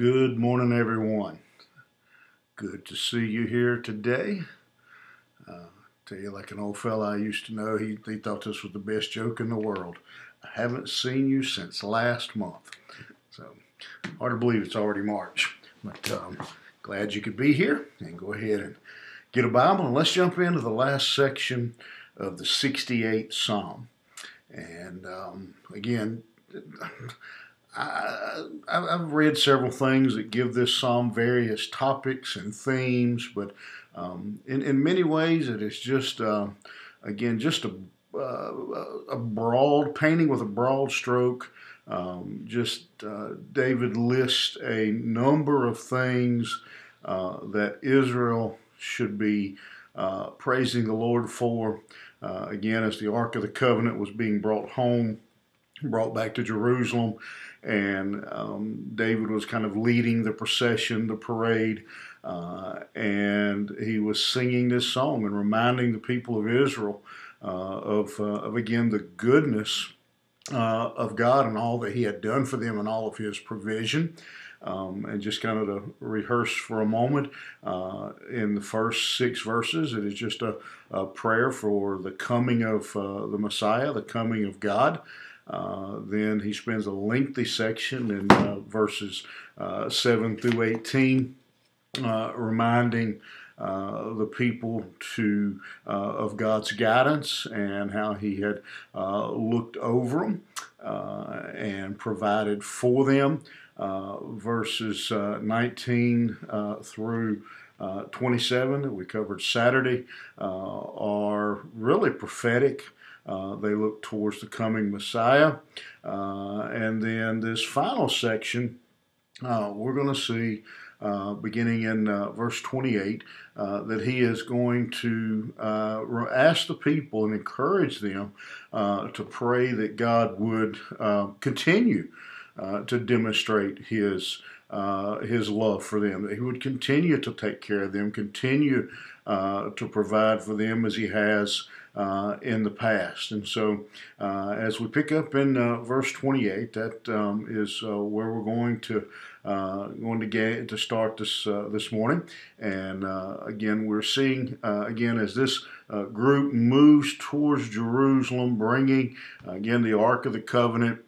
Good morning, everyone. Good to see you here today. Uh, tell you, like an old fella I used to know, he, he thought this was the best joke in the world. I haven't seen you since last month. So, hard to believe it's already March. But um, glad you could be here and go ahead and get a Bible and let's jump into the last section of the 68th Psalm. And um, again, I, have read several things that give this psalm various topics and themes, but um, in, in many ways it is just, uh, again, just a, uh, a broad painting with a broad stroke. Um, just uh, David lists a number of things uh, that Israel should be uh, praising the Lord for. Uh, again, as the Ark of the Covenant was being brought home, brought back to Jerusalem, and um, David was kind of leading the procession, the parade, uh, and he was singing this song and reminding the people of Israel uh, of, uh, of again the goodness uh, of God and all that He had done for them and all of His provision. Um, and just kind of to rehearse for a moment, uh, in the first six verses, it is just a, a prayer for the coming of uh, the Messiah, the coming of God. Uh, then he spends a lengthy section in uh, verses uh, 7 through 18, uh, reminding uh, the people to of God's guidance and how He had looked over them and provided for them. verses 19 through uh, 27 that we covered Saturday uh, are really prophetic. Uh, they look towards the coming Messiah. Uh, and then this final section, uh, we're going to see, uh, beginning in uh, verse 28, that he is going to ask the people and encourage them to pray that God would continue to demonstrate his. Uh, his love for them, that he would continue to take care of them, continue to provide for them as he has uh, in the past. And so, uh, as we pick up in uh, verse 28, that um, is uh, where we're going to uh, going to get to start this uh, this morning. And again, we're seeing again as this group moves towards Jerusalem, bringing again the Ark of the Covenant.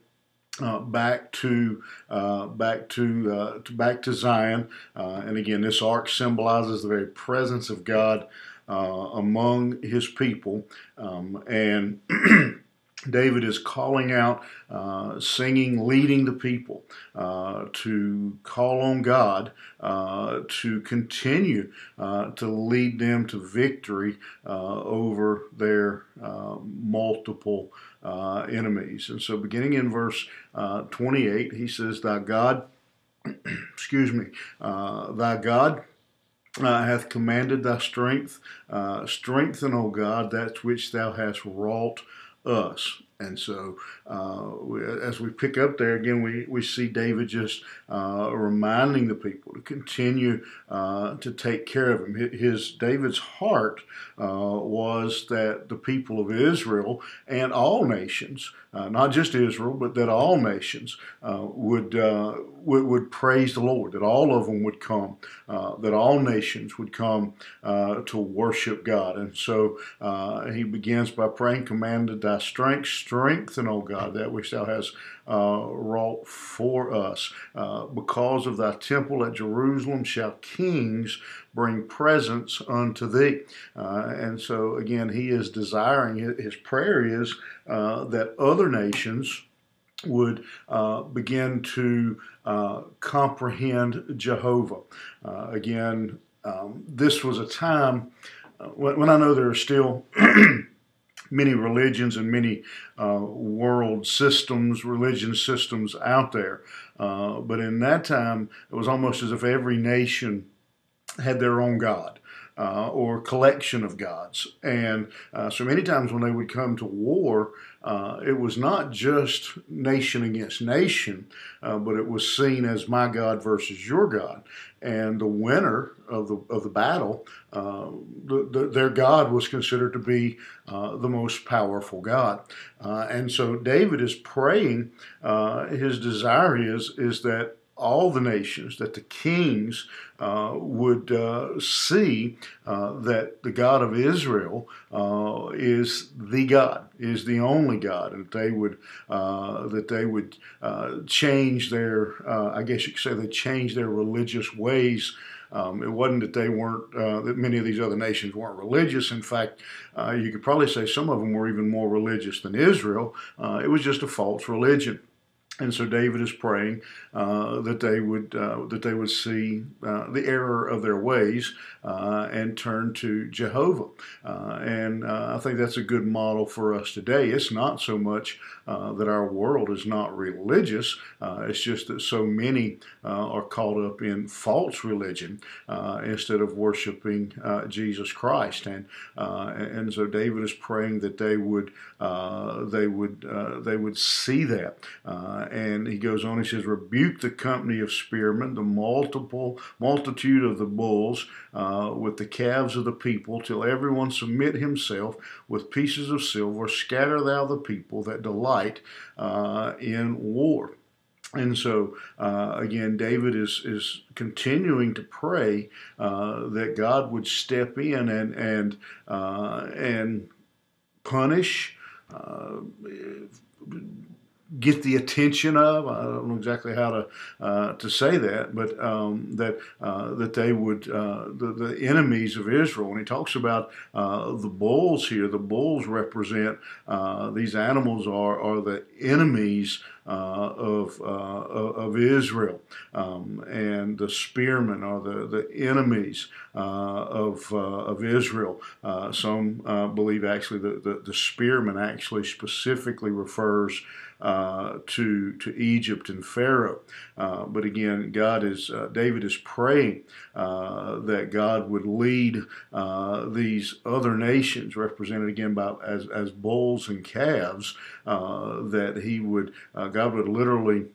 Uh, back to uh, back to, uh, to, back to Zion, and again, this ark symbolizes the very presence of God uh, among his people. Um, and David is calling out, uh, singing, leading the people uh, to call on God uh, to continue uh, to lead them to victory uh, over their uh, multiple enemies. And so, beginning in verse 28, he says, Thy God, excuse me, thy God uh, hath commanded thy strength. Uh, strengthen, O God, that which thou hast wrought us. And so, uh, as we pick up there again, we, we see David just uh, reminding the people to continue uh, to take care of him. His David's heart uh, was that the people of Israel and all nations, uh, not just Israel, but that all nations uh, would, would, would praise the Lord. That all of them would come. that all nations would come to worship God. And so he begins by praying, "Commanded thy strength." strengthen, O God, that which thou hast uh, wrought for us. Uh, because of thy temple at Jerusalem shall kings bring presents unto thee. Uh, and so, again, he is desiring, his prayer is that other nations would uh, begin to uh, comprehend Jehovah. Uh, again, um, this was a time when, when, I know there are still many religions and many uh, world systems, religion systems out there. Uh, but in that time, it was almost as if every nation had their own God. Uh, or collection of gods. And uh, so many times when they would come to war, uh, it was not just nation against nation, uh, but it was seen as my God versus your God. And the winner of the of the battle, uh, the, the, their God was considered to be uh, the most powerful God. And so David is praying. His desire is is that all the nations, that the kings uh, would uh, see uh, that the God of Israel uh, is the God, is the only God, and that they would uh, that they would uh, change their, I guess you could say, they change their religious ways. Um, it wasn't that they weren't, uh, that many of these other nations weren't religious. In fact, uh, you could probably say some of them were even more religious than Israel. Uh, it was just a false religion. And so David is praying uh, that they would uh, that they would see uh, the error of their ways uh, and turn to Jehovah. Uh, and uh, I think that's a good model for us today. It's not so much that our world is not religious; it's just that so many are caught up in false religion instead of worshiping Jesus Christ. And and so David is praying that they would they would they would see that and he goes on, he says, rebuke the company of spearmen, the multiple multitude of the bulls, uh, with the calves of the people, till everyone submit himself with pieces of silver. Scatter thou the people that delight uh, in war. And so, uh, again, David is, is continuing to pray uh, that God would step in and, and, uh, and punish uh, get the attention of. I don't know exactly how to uh, to say that, but um, that uh, that they would uh, the, the enemies of Israel. When he talks about uh, the bulls here, the bulls represent uh, these animals are are the enemies. Uh, of of Israel, um, and the spearmen are the, the enemies of of Israel. some believe actually that the, the spearmen actually specifically refers uh, to to Egypt and Pharaoh. Uh, but again, God is uh, David is praying uh, that God would lead uh, these other nations, represented again by as as bulls and calves, that He would God would literally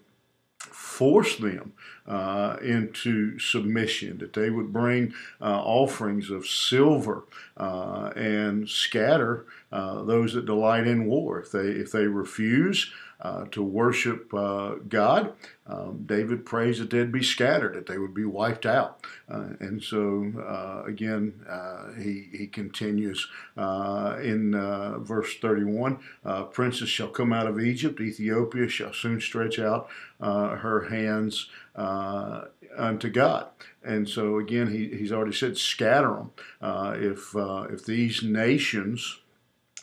force them uh, into submission, that they would bring uh, offerings of silver uh, and scatter those that delight in war. If they if they refuse, uh, to worship uh, God. Um, David prays that they'd be scattered, that they would be wiped out. Uh, and so, uh, again, uh, he, he continues uh, in verse 31 Princes shall come out of Egypt, Ethiopia shall soon stretch out her hands unto God. And so, again, he, he's already said, scatter them. if, if these nations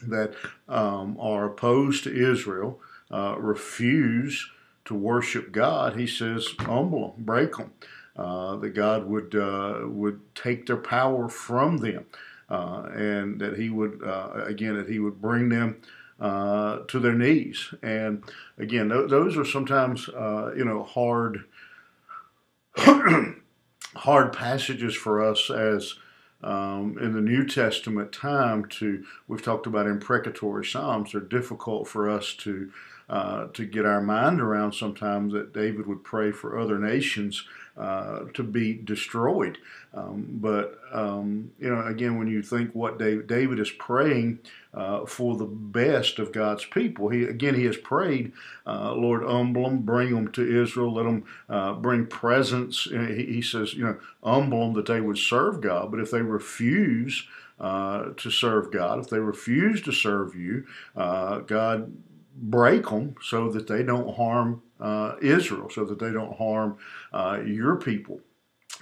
that um, are opposed to Israel, uh, refuse to worship God, he says, humble them, break them. Uh, that God would uh, would take their power from them, uh, and that He would uh, again that He would bring them uh, to their knees. And again, th- those are sometimes you know hard hard passages for us as um, in the New Testament time to we've talked about imprecatory psalms. They're difficult for us to uh, to get our mind around sometimes that David would pray for other nations uh, to be destroyed. Um, but, um, you know, again, when you think what David, David is praying uh, for the best of God's people, he again, he has prayed, uh, Lord, humble them, bring them to Israel, let them uh, bring presents. He, he, says, you know, humble them that they would serve God. But if they refuse, uh, to serve God, if they refuse to serve you, God break them so that they don't harm uh, Israel, so that they don't harm uh, your people.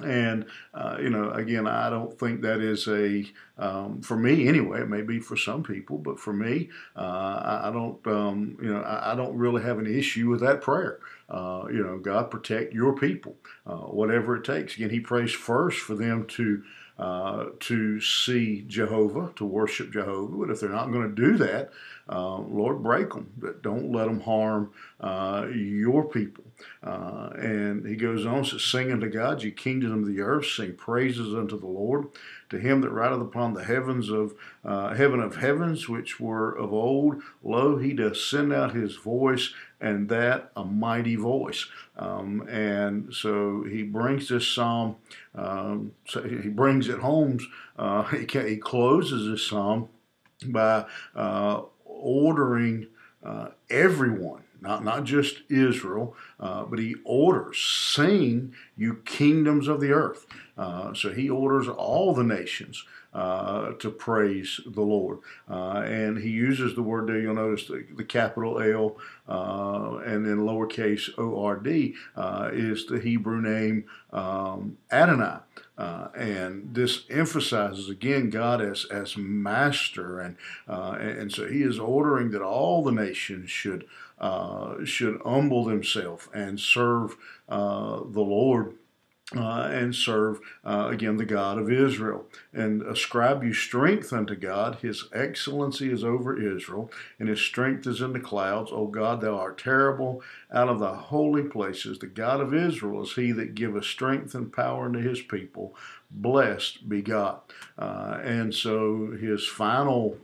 And, uh, you know, again, I don't think that is a, um, for me anyway, it may be for some people, but for me, uh, I, I, don't, um, you know, I, I, don't really have an issue with that prayer. Uh, you know, God protect your people, uh, whatever it takes. Again, he prays first for them to uh, to see Jehovah, to worship Jehovah. But if they're not going to do that, uh, Lord, break them. But don't let them harm uh, your people. Uh, and he goes on, says, Sing unto God, ye kingdom of the earth, sing praises unto the Lord. To him that rideth upon the heavens of uh, heaven of heavens, which were of old, lo, he doth send out his voice, and that a mighty voice. Um, and so he brings this psalm, um, so he brings it home. Uh, he, he, closes this psalm by uh, ordering uh, everyone not, not just Israel, uh, but he orders, sing, you kingdoms of the earth. Uh, so he orders all the nations uh, to praise the Lord. Uh, and he uses the word there, you'll notice the, the capital L uh, and then lowercase O R D uh, is the Hebrew name um, Adonai. Uh, and this emphasizes again God as as master, and, and so He is ordering that all the nations should should humble themselves and serve the Lord uh, and serve uh, again the God of Israel. And ascribe you strength unto God. His excellency is over Israel, and his strength is in the clouds. O God, thou art terrible out of the holy places. The God of Israel is he that giveth strength and power unto his people. Blessed be God. Uh, and so his final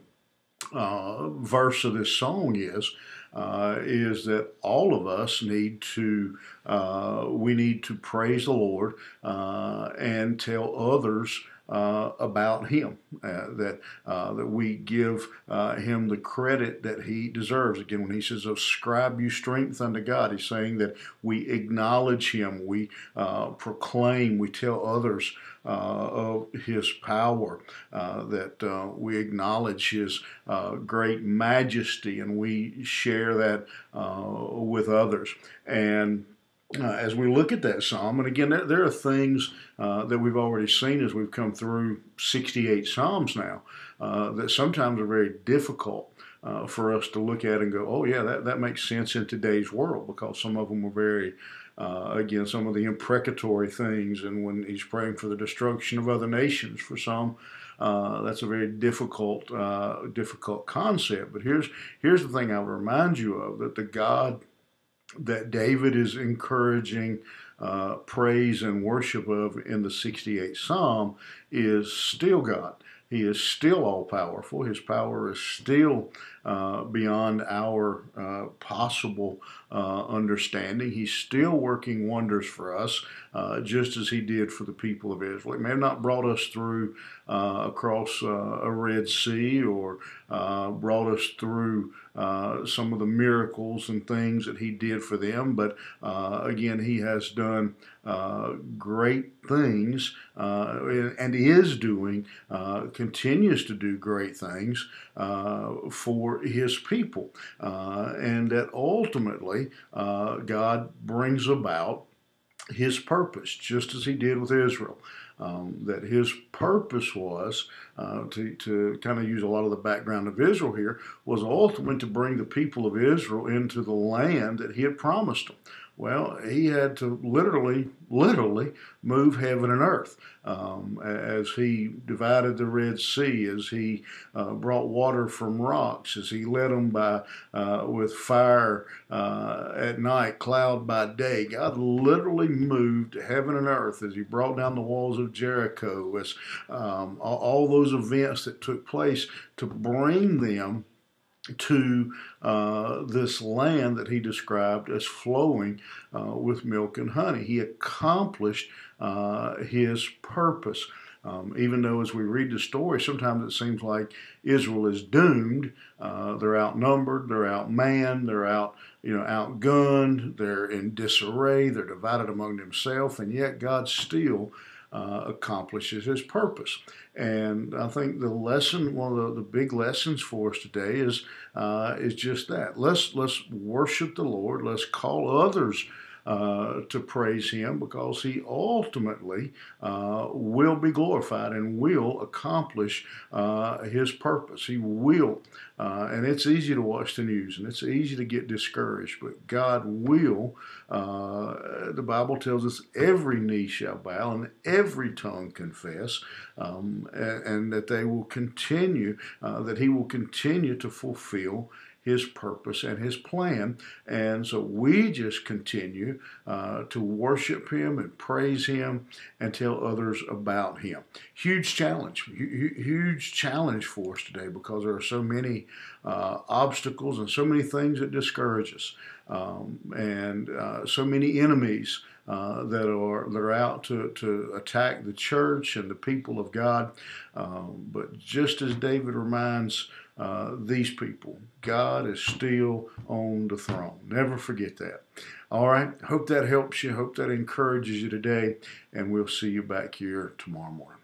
uh, verse of this song is uh, is that all of us need to uh, we need to praise the Lord uh, and tell others. Uh, about him, uh, that uh, that we give him the credit that he deserves. Again, when he says, "Ascribe you strength unto God," he's saying that we acknowledge him, we proclaim, we tell others uh, of His power, uh, that uh, we acknowledge His great majesty and we share that with others. And uh, as we look at that psalm, and again, there, there are things uh, that we've already seen as we've come through 68 psalms now uh, that sometimes are very difficult. for us to look at and go, oh yeah, that, that makes sense in today's world because some of them were very uh, again, some of the imprecatory things, and when he's praying for the destruction of other nations, for some, uh, that's a very difficult, uh, difficult concept. But here's here's the thing I would remind you of: that the God that David is encouraging uh, praise and worship of in the 68th Psalm is still God. He is still all powerful. His power is still uh, beyond our uh, possible uh, understanding. He's still working wonders for us, uh, just as He did for the people of Israel. He may have not brought us through uh, across a Red Sea or brought us through some of the miracles and things that He did for them, but again, He has done great things and is doing, continues to do great things for his people. Uh, and that ultimately uh, God brings about his purpose, just as he did with Israel. Um, that his purpose was uh, to, to kind of use a lot of the background of Israel here was ultimately to bring the people of Israel into the land that he had promised them. Well, he had to literally, literally move heaven and earth um, as he divided the Red Sea, as he uh, brought water from rocks, as he led them by uh, with fire uh, at night, cloud by day. God literally moved heaven and earth as he brought down the walls of Jericho, as um, all, all those events that took place to bring them to uh, this land that he described as flowing uh, with milk and honey. He accomplished uh, his purpose. Um, even though, as we read the story, sometimes it seems like Israel is doomed. Uh, they're outnumbered, they're outmanned, they're out, you know, outgunned, they're in disarray, they're divided among themselves, and yet God still uh, accomplishes his purpose. And I think the lesson, one of the, the big lessons for us today is uh, is just that. Let's let's worship the Lord. Let's call others uh, to praise Him because He ultimately uh, will be glorified and will accomplish uh, His purpose. He will. Uh, and it's easy to watch the news and it's easy to get discouraged, but God will. Uh, the Bible tells us every knee shall bow and every tongue confess, um, and, and, that they will continue, that He will continue to fulfill his purpose and his plan. And so we just continue uh, to worship him and praise him and tell others about him. Huge challenge, huge challenge for us today because there are so many uh, obstacles and so many things that discourage us. Um, and uh, so many enemies uh, that are that are out to, to attack the church and the people of God. Um, but just as David reminds uh, these people, God is still on the throne. Never forget that. All right. Hope that helps you. Hope that encourages you today. And we'll see you back here tomorrow morning.